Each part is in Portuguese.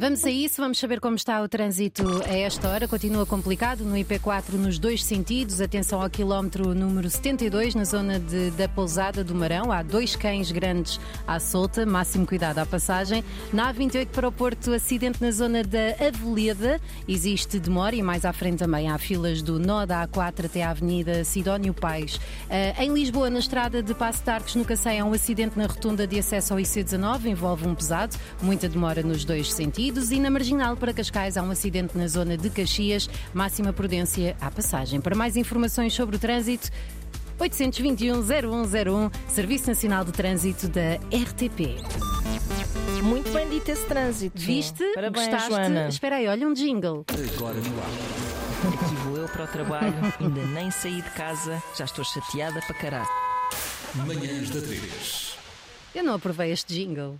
Vamos a isso, vamos saber como está o trânsito a esta hora. Continua complicado no IP4 nos dois sentidos. Atenção ao quilómetro número 72, na zona de, da Pousada do Marão. Há dois cães grandes à solta, máximo cuidado à passagem. Na A28 para o Porto, acidente na zona da Aveleda. Existe demora e mais à frente também há filas do nó da A4 até à Avenida Sidónio Pais. Uh, em Lisboa, na estrada de Passo de Arcos, no Cacém, há um acidente na rotunda de acesso ao IC19. Envolve um pesado, muita demora nos dois sentidos e na Marginal para Cascais há um acidente na zona de Caxias. Máxima prudência à passagem. Para mais informações sobre o trânsito, 821-0101, Serviço Nacional de Trânsito da RTP. Muito bem dito esse trânsito. Viste? Parabéns, Gostaste? Joana. Espera aí, olha um jingle. Agora no ar. Aqui vou eu para o trabalho, ainda nem saí de casa, já estou chateada para caralho. Manhãs da 3. Eu não aprovei este jingle.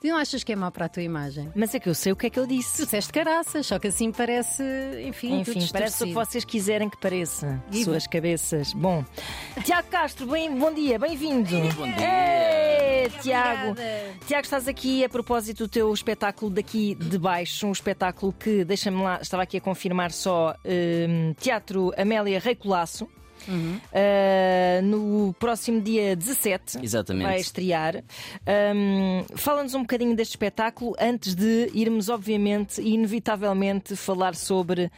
Tu não achas que é mau para a tua imagem? Mas é que eu sei o que é que eu Tu disse. disseste caraças, só que assim parece, enfim, tudo Enfim, parece o que vocês quiserem que pareça. E- Suas cabeças. Bom, Tiago Castro, bem, bom dia, bem-vindo. Bom Ei, Tiago. Obrigada. Tiago, estás aqui a propósito do teu espetáculo daqui de baixo, um espetáculo que, deixa-me lá, estava aqui a confirmar só, hum, Teatro Amélia Rei Colasso. Uhum. Uh, no próximo dia 17 Exatamente. vai estrear. Um, Fala-nos um bocadinho deste espetáculo antes de irmos, obviamente e inevitavelmente, falar sobre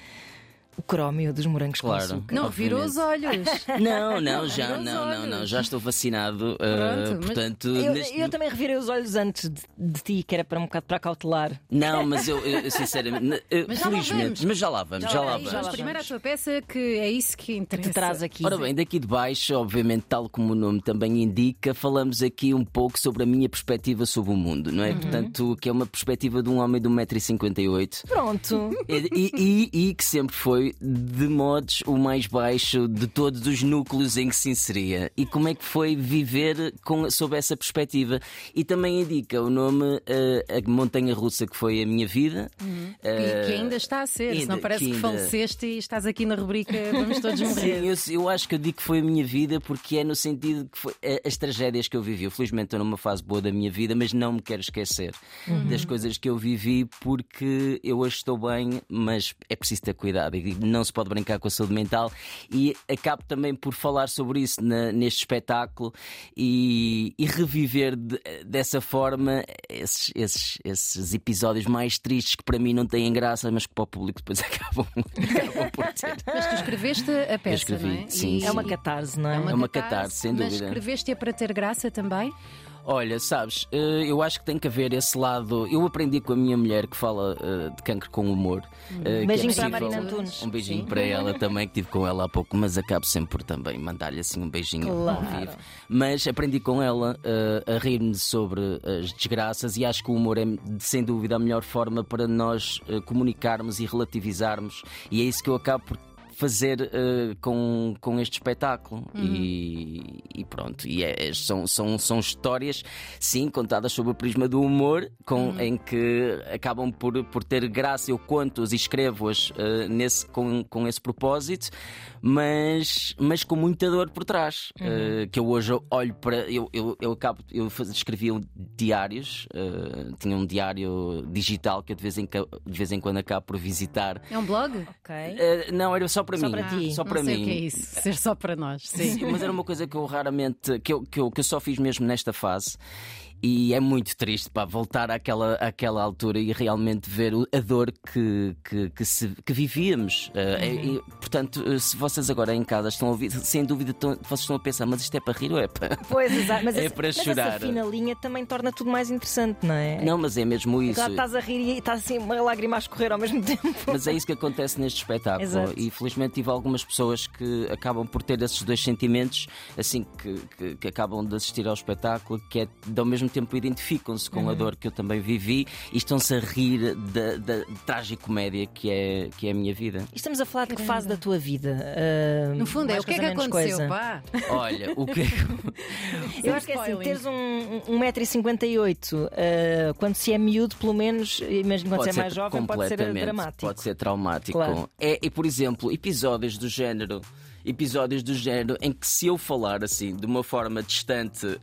o crómio dos morangos Claro. com açúcar. Não revirou os olhos. Não, não, já, Virou não, não, não, já estou vacinado. uh, Pronto, mas- portanto, Eu, neste- eu também revirei os olhos antes de, de ti, que era para um bocado para cautelar. Não, mas eu, eu, sinceramente, uh, Mas já lá felizmente, vamos. mas já lá vamos, já, lá vamos. já lá primeiro a vamos. tua peça, que é isso que interessa. Te traz aqui. Ora bem, daqui de baixo, obviamente, tal como o nome também indica, falamos aqui um pouco sobre a minha perspectiva sobre o mundo, não é? Portanto, que é uma perspectiva de um homem de 1,58m. Pronto. E, e- e- e que sempre foi, de modos, o mais baixo de todos os núcleos em que se inseria. E como é que foi viver com, sob essa perspectiva? E também indica o nome eh, A Montanha Russa, que foi a minha vida. Que, Eh, que ainda está a ser, ainda- senão parece que, que ainda- faleceste e estás aqui na rubrica Vamos Todos Morrer. Sim, eu, eu acho que eu digo que foi a minha vida porque é no sentido que foi eh, as tragédias que eu vivi. Eu, felizmente estou numa fase boa da minha vida, mas não me quero esquecer das coisas que eu vivi porque eu hoje estou bem, mas é preciso ter cuidado e não se pode brincar com a saúde mental. E acabo também por falar sobre isso na- neste espetáculo e, e reviver de- dessa forma esses, esses, esses episódios mais tristes que para mim não têm graça, mas que para o público depois acabam, acabam por ter. Mas tu escreveste a peça, escrevi, não é? sim, sim. É uma catarse, não é? É uma catarse, sem Mas dúvida. escreveste-a para ter graça também? Olha, sabes, eh, eu acho que tem que haver esse lado. Eu aprendi com a minha mulher que fala eh, de cancro com humor. eh, que é beijinho para a Marina Antunes. Um beijinho para ela também, que tive com ela há pouco, mas acabo sempre por também mandar-lhe assim um beijinho ao Claro. vivo. Mas aprendi com ela a rir-me sobre as desgraças e acho que o humor é, sem dúvida, a melhor forma para nós comunicarmos e relativizarmos. E é isso que eu acabo por fazer eh, com, com este espetáculo. E, e pronto e é- são, são, são histórias sim contadas sob o prisma do humor com, em que acabam por, por ter graça. Eu conto-as e escrevo-as eh, nesse, com, com esse propósito mas, mas com muita dor por trás eh, que eu hoje olho para eu, eu, eu acabo eu escrevia diários tinha um diário digital que eu de vez em, de vez em quando acabo por visitar. É um blog? Ok. não, era só para Só mim. para ti. Só não para mim. o que é isso, ser só para nós. Sim. Sim, mas era uma coisa que eu raramente. que eu, que eu, que eu só fiz mesmo nesta fase. E é muito triste pá, voltar àquela, àquela altura e realmente ver a dor que, que, que, se- que vivíamos. Eh, e- e, portanto, eh, se vocês agora em casa estão a ouvir, sem dúvida estão- vocês estão a pensar, mas isto é para rir ou é para. Pois, exato. Mas, É essa, para mas chorar. essa fina linha também torna tudo mais interessante, não é? Não, mas é mesmo isso. Claro, estás a rir e está assim uma lágrima a escorrer ao mesmo tempo. Mas é isso que acontece neste espetáculo. Exato. E felizmente tive algumas pessoas que acabam por ter esses dois sentimentos, assim que, que, que acabam de assistir ao espetáculo, que é, ao mesmo tempo identificam-se com Uhum. a dor que eu também vivi e estão-se a rir da, da tragicomédia que é, que é a minha vida. E estamos a falar de que fase da tua vida? Ah, No fundo, é o que é que aconteceu, coisa? pá? Olha, o que é que. Eu acho que é assim, teres um, um 1,58m, ah, quando se é miúdo, pelo menos, imagino quando se é mais jovem, pode ser completamente, dramático. Pode ser traumático. Claro. É, e, por exemplo, episódios do género. Episódios do género em que se eu falar assim de uma forma distante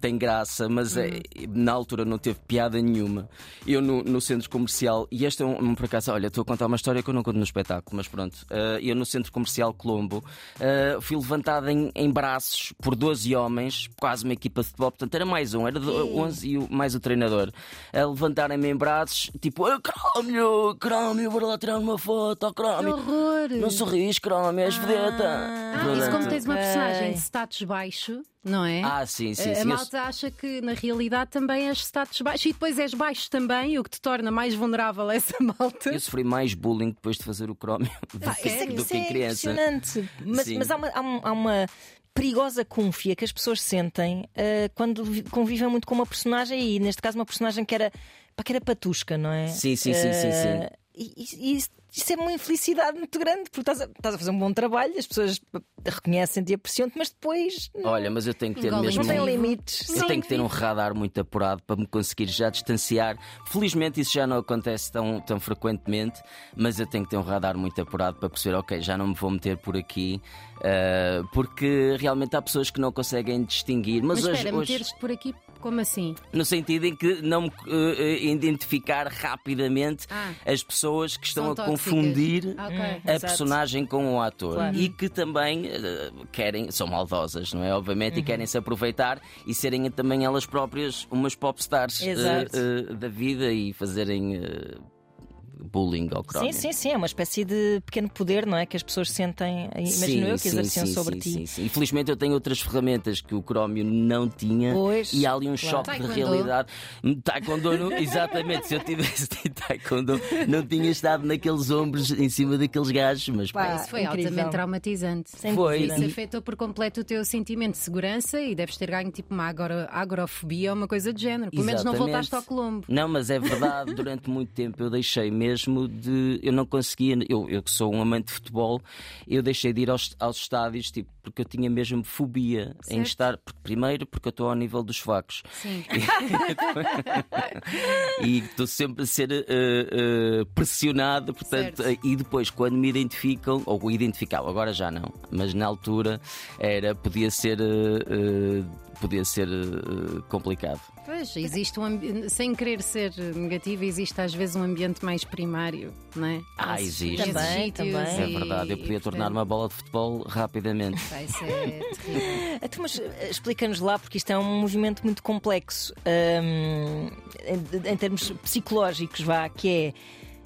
tem graça, mas é- na altura não teve piada nenhuma. Eu no, no centro comercial, e esta é um, um por acaso, olha, estou a contar uma história que eu não conto no espetáculo, mas pronto. eh, eu no centro comercial Colombo eh, fui levantado em, em braços por 12 homens, quase uma equipa de futebol, portanto era mais um, era de 11 e o- mais o treinador. A levantarem-me em braços, tipo, "Ah, Crómio, Crómio, bora lá tirar uma foto, oh, Que Crómio. horror! Não sorris, Crómio, és vedeta. Ah, isso como tens uma personagem de status baixo, não é? Ah, sim, sim, a, sim. a eu- malta acha que na realidade também és status baixo e depois és baixo também, o que te torna mais vulnerável a essa malta. Eu sofri mais bullying depois de fazer o crómio do, Ah, que- sério? do Isso que é em criança. impressionante. Mas, mas há, uma, há um- há uma perigosa confia que as pessoas sentem eh, quando vi- convivem muito com uma personagem e neste caso uma personagem que era, pá, que era patusca, não é? Sim, sim, sim, sim, sim. E, e- isso, é uma infelicidade muito grande, porque estás a, estás a fazer um bom trabalho, as pessoas reconhecem-te e apreciam-te, mas depois não, Olha, mas eu tenho que ter Engolem mesmo. não tem Sim. limites. Eu tenho que ter um radar muito apurado para me conseguir já distanciar. Felizmente isso já não acontece tão, tão frequentemente, mas eu tenho que ter um radar muito apurado para perceber, ok, já não me vou meter por aqui, ah, porque realmente há pessoas que não conseguem distinguir. Mas, Mas hoje, espera, hoje meteres-te por aqui, como assim? no sentido em que não me eh, eh, identificar rapidamente Ah. as pessoas que estão a tóxicas. confundir Ah, ok. Hum. a Exato. personagem com o ator Claro. e que também eh, querem, são maldosas, não é? Obviamente, Uhum. e querem se aproveitar e serem também elas próprias umas popstars eh, da vida e fazerem bullying ao Sim, crónio. sim, sim, é uma espécie de pequeno poder, não é? Que as pessoas sentem, imagino Sim, eu, que sim, exerciam sim, sobre sim, ti. sim, sim. Infelizmente eu tenho outras ferramentas que o Crómio não tinha Pois, e há ali um claro. choque de Taekwondo. realidade. Taekwondo, não- exatamente, se eu tivesse tido Taekwondo, não tinha estado naqueles ombros em cima daqueles gajos, mas Pá, Isso foi incrível. altamente traumatizante. Sem Foi. Isso afetou por completo o teu sentimento de segurança e deves ter ganho tipo uma agora, agrofobia ou uma coisa do género. Pelo menos não voltaste ao Colombo. Não, mas é verdade, durante muito tempo eu deixei mesmo de. Eu não conseguia, eu, eu que sou um amante de futebol, eu deixei de ir aos, aos estádios, tipo, porque eu tinha mesmo fobia em Certo. estar. Porque, primeiro, porque eu estou ao nível dos facos. Sim. e estou sempre a ser eh, eh, pressionado, portanto, Certo. eh, e depois quando me identificam, ou identificavam, agora já não, mas na altura era, podia ser, eh, podia ser complicado. Pois, existe um ambiente, sem querer ser negativa, existe às vezes um ambiente mais primário, não é? Ah, existe. Também, também. É e- verdade, eu e, podia tornar portanto, uma bola de futebol rapidamente. Isso é terrível. Então, mas eh, explica-nos lá, porque isto é um movimento muito complexo hum, em, em termos psicológicos, vá, que é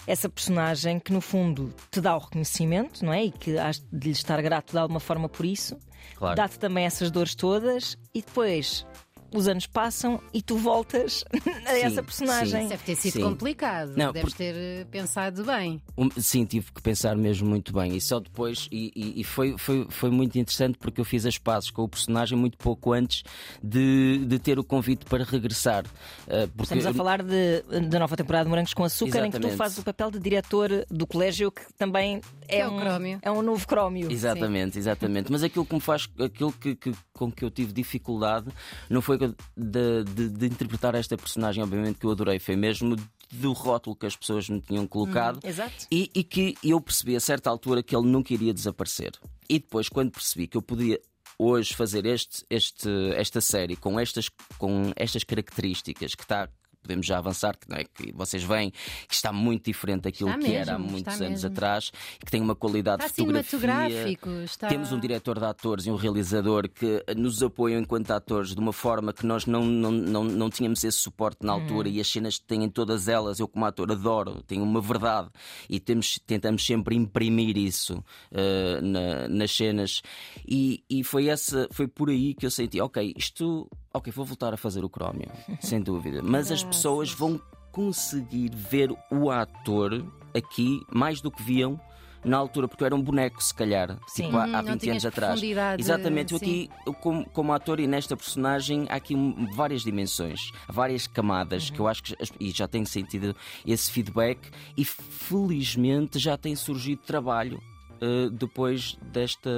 essa personagem que no fundo te dá o reconhecimento, não é? E que has de lhe estar grato de alguma forma por isso, Claro. dá-te também essas dores todas e depois os anos passam e tu voltas a Sim, essa personagem. Isso deve ter sido Sim. complicado. Não, Deves porque- ter eh, pensado bem. Um, Sim, tive que pensar mesmo muito bem. E só depois, e, e- e foi, foi, foi muito interessante porque eu fiz as pazes com o personagem muito pouco antes de, de ter o convite para regressar. Uh, porque Estamos a eu- falar de- da nova temporada de Morangos com Açúcar, em que tu Exatamente. fazes o papel de diretor do colégio, que também é, é um, crómio. é um novo crómio. Exatamente, exatamente. Mas aquilo que me faz, aquilo que, que- com que eu tive dificuldade não foi de, de- de interpretar esta personagem, obviamente que eu adorei, foi mesmo do rótulo que as pessoas me tinham colocado. Exato. E, e que eu percebi a certa altura que ele nunca iria desaparecer. E depois, quando percebi que eu podia hoje fazer este, este, esta série com estas, com estas características que está. Podemos já avançar, que, não é, que vocês veem que está muito diferente daquilo Está que era há mesmo, muitos anos mesmo. atrás, que tem uma qualidade Está cinematográfico. Está... Temos um diretor de atores e um realizador que nos apoiam enquanto atores de uma forma que nós não, não, não, não tínhamos esse suporte na altura e as cenas que têm todas elas, eu como ator adoro, têm uma verdade e temos, tentamos sempre imprimir isso eh, na- nas cenas e, e foi, essa, foi por aí que eu senti, ok, isto, ok, vou voltar a fazer o crómio, sem dúvida, mas as pessoas vão conseguir ver o ator aqui mais do que viam na altura, porque eu era um boneco, se calhar, Sim. tipo há, há não 20 tinhas anos atrás. Exatamente, eu aqui, como, como ator e nesta personagem, há aqui várias dimensões, várias camadas que eu acho que, e já tenho sentido esse feedback, e felizmente já tem surgido trabalho. Eh, depois desta,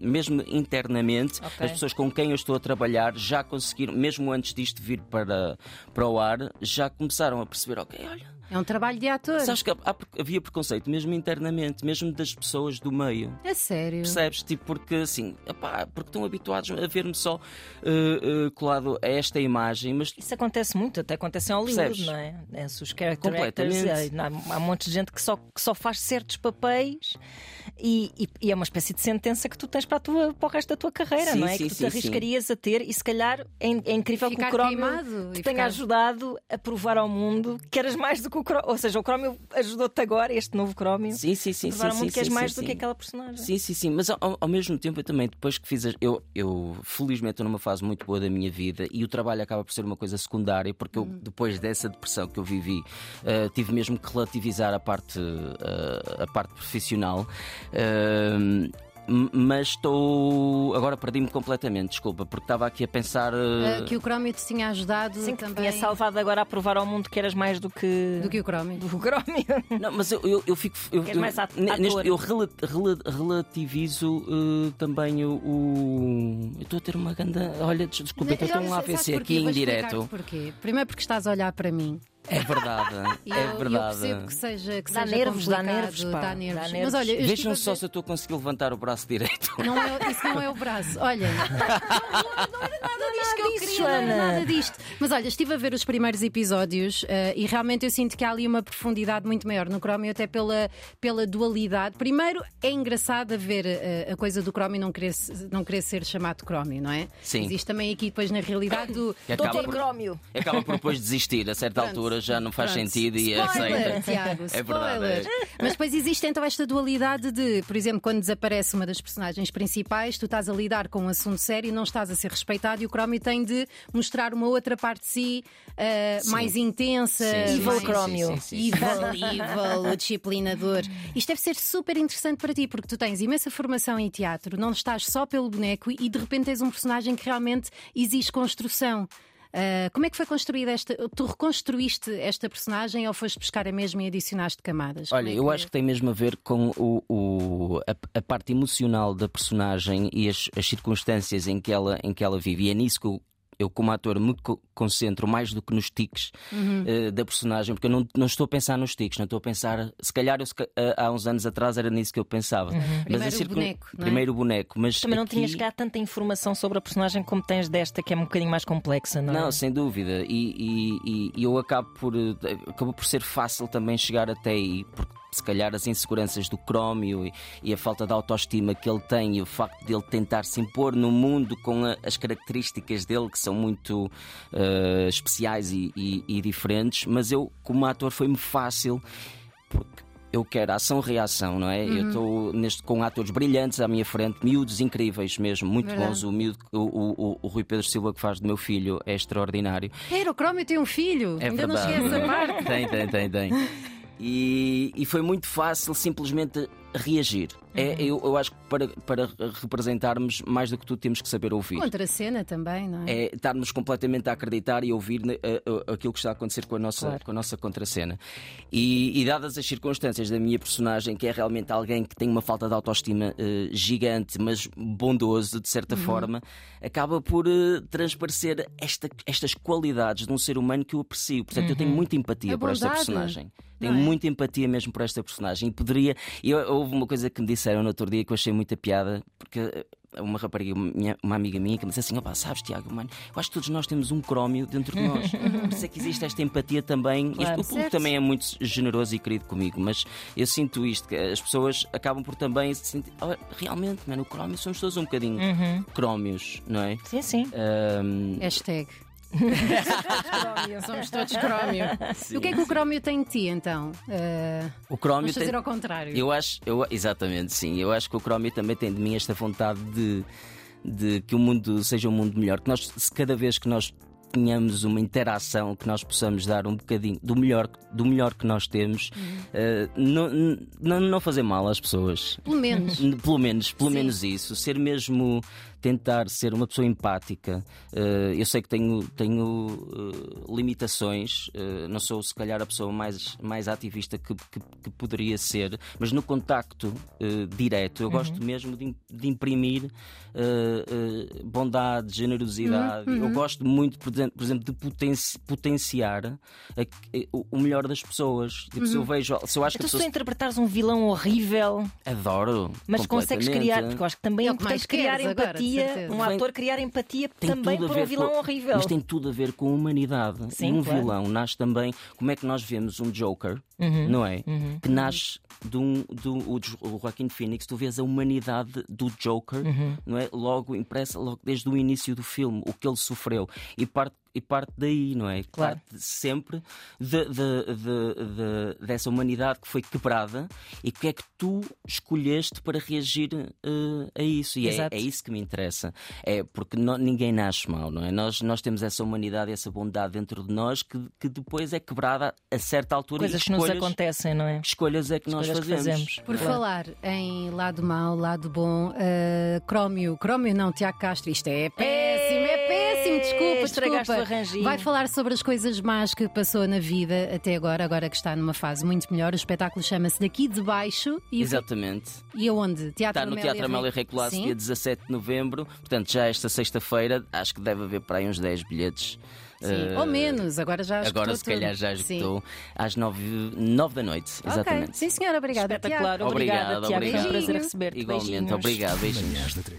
mesmo internamente, Ok. as pessoas com quem eu estou a trabalhar já conseguiram, mesmo antes disto vir para, para o ar, já começaram a perceber: ok, olha, É um trabalho de ator. Sabes que havia preconceito mesmo internamente, mesmo das pessoas do meio. É sério. Percebes? Tipo, porque assim, epá, porque estão habituados a ver-me só eh, eh, colado a esta imagem, mas Isso acontece muito, até acontece em Hollywood, Percebes? não é? É, se os character Completamente. actors, é, há, há um monte de gente que só, que só faz certos papéis e, e- e é uma espécie de sentença que tu tens para, a tua, para o resto da tua carreira, Sim, não é? sim, que tu sim, te arriscarias a ter e se calhar é, é incrível Ficar que o queimado te tenha ficar- ajudado a provar ao mundo que eras mais do que o Crómio. Ou seja, o Crómio ajudou-te agora, este novo Crómio, sim, sim, sim, sim, mundo sim, que és sim, mais sim, do que aquela personagem. Sim, sim, sim, mas ao, ao mesmo tempo eu também, depois que fiz. as- Eu, eu felizmente estou numa fase muito boa da minha vida e o trabalho acaba por ser uma coisa secundária, porque eu, depois dessa depressão que eu vivi, eh, tive mesmo que relativizar a parte, eh, a parte profissional. M- mas estou. Agora perdi-me completamente, desculpa, porque estava aqui a pensar. Ah, que o Crómio te tinha ajudado Sim, também tinha salvado agora a provar ao mundo que eras mais do que, do que o Crómio. do Crómio. Não, mas eu, eu, eu fico. Eu, eu, mais neste- eu rela- rela- relativizo eh, também o. o- Eu estou a ter uma grande. Olha, des- desculpa, eu estou Olha, um sabes AVC aqui em direto. Porquê? Primeiro porque estás a olhar para mim. É verdade, E é eu, eu verdade. percebo que seja, que Dá seja nervos, dá nervos, pá. dá nervos. Dá nervos. Mas olha, a só ver- se eu estou a conseguir levantar o braço direito. Não é, isso não é o braço. Olha, não era nada disto que eu queria, não era nada disto. Mas olha, estive a ver os primeiros episódios eh, e realmente eu sinto que há ali uma profundidade muito maior no Chromie, até pela, pela dualidade. Primeiro, é engraçado ver eh, a coisa do Chromie não querer, não querer ser chamado Chromie, não é? Sim. Existe também aqui depois na realidade do. Doutor por- Crómio. Acaba por depois desistir, a certa Pronto, altura já não faz pronto. sentido e Spoiler, aceita. Tiago, É verdade, spoiler. Mas depois existe então esta dualidade de, por exemplo, quando desaparece uma das personagens principais, tu estás a lidar com um assunto sério, não estás a ser respeitado e o Chromie tem de mostrar uma outra parte de si eh, mais intensa, Sim, Evil Crómio. Evil, evil, o disciplinador. Isto deve ser super interessante para ti, porque tu tens imensa formação em teatro, não estás só pelo boneco e de repente tens um personagem que realmente exige construção. Ah, como é que foi construída esta. Tu reconstruíste esta personagem ou foste buscar a mesma e adicionaste camadas? Olha, eu acho que tem mesmo a ver com o, o- a, a parte emocional da personagem e as, as circunstâncias em que, ela, em que ela vive. E é nisso que eu, eu como ator, me co- concentro mais do que nos tiques Uhum. eh, da personagem, porque eu não, não estou a pensar nos tiques, não estou a pensar. Se calhar eu, se ca- há uns anos atrás era nisso que eu pensava. Mas Uhum. Primeiro a o circun- boneco, é? Primeiro o boneco, mas. Também não aqui- tinhas cá tanta informação sobre a personagem como tens desta, que é um bocadinho mais complexa, não é? Não, sem dúvida. E, e- e- eu acabo por, eh, acabou por ser fácil também chegar até aí, porque se calhar as inseguranças do Crómio e, e a falta de autoestima que ele tem e o facto de ele tentar se impor no mundo com a- as características dele que são muito eh, especiais e, e- e diferentes, mas eu, como ator, foi-me fácil porque eu quero ação-reação, não é? Uhum. Eu estou neste com atores brilhantes à minha frente, miúdos incríveis mesmo, muito Verdade. bons. O, miúdo, o, o, o- Rui Pedro Silva que faz do meu filho é extraordinário. Era, o Crómio tem um filho. É Ainda verdade. não cheguei a essa parte. Tem, tem, tem, tem. E, e foi muito fácil simplesmente reagir. É, Uhum. eu, eu acho que para, para representarmos mais do que tudo temos que saber ouvir. Contra a cena também, não é? É estarmos completamente a acreditar e ouvir eh, eh, aquilo que está a acontecer com a nossa, Claro. com a nossa contracena. E, e dadas as circunstâncias da minha personagem, que é realmente alguém que tem uma falta de autoestima eh, gigante, mas bondoso de Uhum. certa forma, acaba por eh, transparecer esta- estas qualidades de um ser humano que eu aprecio. Portanto, eu tenho muita empatia A por esta personagem. Tenho é? muita empatia mesmo por esta personagem. E poderia. Eu, houve uma coisa que me disseram no outro dia que eu achei muita piada, porque eh, uma rapariga, minha- uma amiga minha, que me disse assim: opá, sabes, Tiago, mano, eu acho que todos nós temos um crómio dentro de nós. Por isso é que existe esta empatia também. Claro. Isto- o público Certo. também é muito generoso e querido comigo, mas eu sinto isto, que as pessoas acabam por também se sentir. "Oh, realmente, mano, o crómio somos todos um bocadinho Uhum. crómios, não é? Sim, sim. Ahm, Hashtag. Somos todos Crómio. o que é que o Crómio tem de ti então? Ah, o crómio fazer tem- ao contrário. Eu acho, eu, exatamente, sim. Eu acho que o Crómio também tem de mim esta vontade de, de que o mundo seja um mundo melhor. Que nós, se cada vez que nós tenhamos uma interação, que nós possamos dar um bocadinho do melhor, do melhor que nós temos, eh, não, não, não fazer mal às pessoas. Pelo menos. Pelo menos, pelo Sim. menos isso. Ser mesmo tentar ser uma pessoa empática. Eh, eu sei que tenho, tenho eh, limitações, eh, não sou se calhar a pessoa mais, mais ativista que, que- que poderia ser, mas no contacto direto eu gosto mesmo de, de imprimir bondade, generosidade. Eu gosto muito, por exemplo, de potenci- potenciar a- o, o melhor das pessoas. Tipo, se eu vejo, se eu acho que Então, a se tu pessoa interpretares um vilão horrível, adoro, mas consegues criar, porque eu acho que também É o que importante criar queres agora, empatia, um ator criar empatia tem também por um vilão com, horrível. Mas tem tudo a ver com a humanidade. Sim, um claro. vilão nasce também. Como é que nós vemos um Joker, Uhum. não é? Que nasce de um, do o, Jo- o Joaquim Phoenix, tu vês a humanidade do Joker, Uhum. não é? Logo impressa, logo desde o início do filme, o que ele sofreu. E parte, e parte daí, não é? Claro. Parte sempre de, de- de- de- dessa humanidade que foi quebrada e o que é que tu escolheste para reagir eh, a isso. E é, é isso que me interessa. É porque no- ninguém nasce mal, não é? Nós, nós temos essa humanidade, essa bondade dentro de nós que, que depois é quebrada a certa altura Coisas e escolhas, acontecem, não é? que escolhas é que nós Escolhas que fazemos. fazemos. Por falar em lado mau, lado bom, uh, Crómio, Crómio não, Tiago Castro, isto é péssimo, é péssimo, desculpa, Estragaste desculpa. Vai falar sobre as coisas más que passou na vida até agora, agora que está numa fase muito melhor. O espetáculo chama-se Daqui de Baixo e, Exatamente. e aonde? Teatro Está no Teatro Amélia Rei Colasso, Sim. dia 17 de novembro. Portanto, já esta sexta-feira, acho que deve haver para aí uns 10 bilhetes. Sim, Eh, ou menos, agora já esgotou Agora, se calhar, tudo. já Sim. esgotou às 9, 9 da noite. Exatamente. Sim, senhora, obrigada. Espetacular, Tiago. obrigada, Obrigado, Tiago. Foi um prazer receber-te. Igualmente, Beijinhos. obrigado. Beijinhos. Manhãs da 3.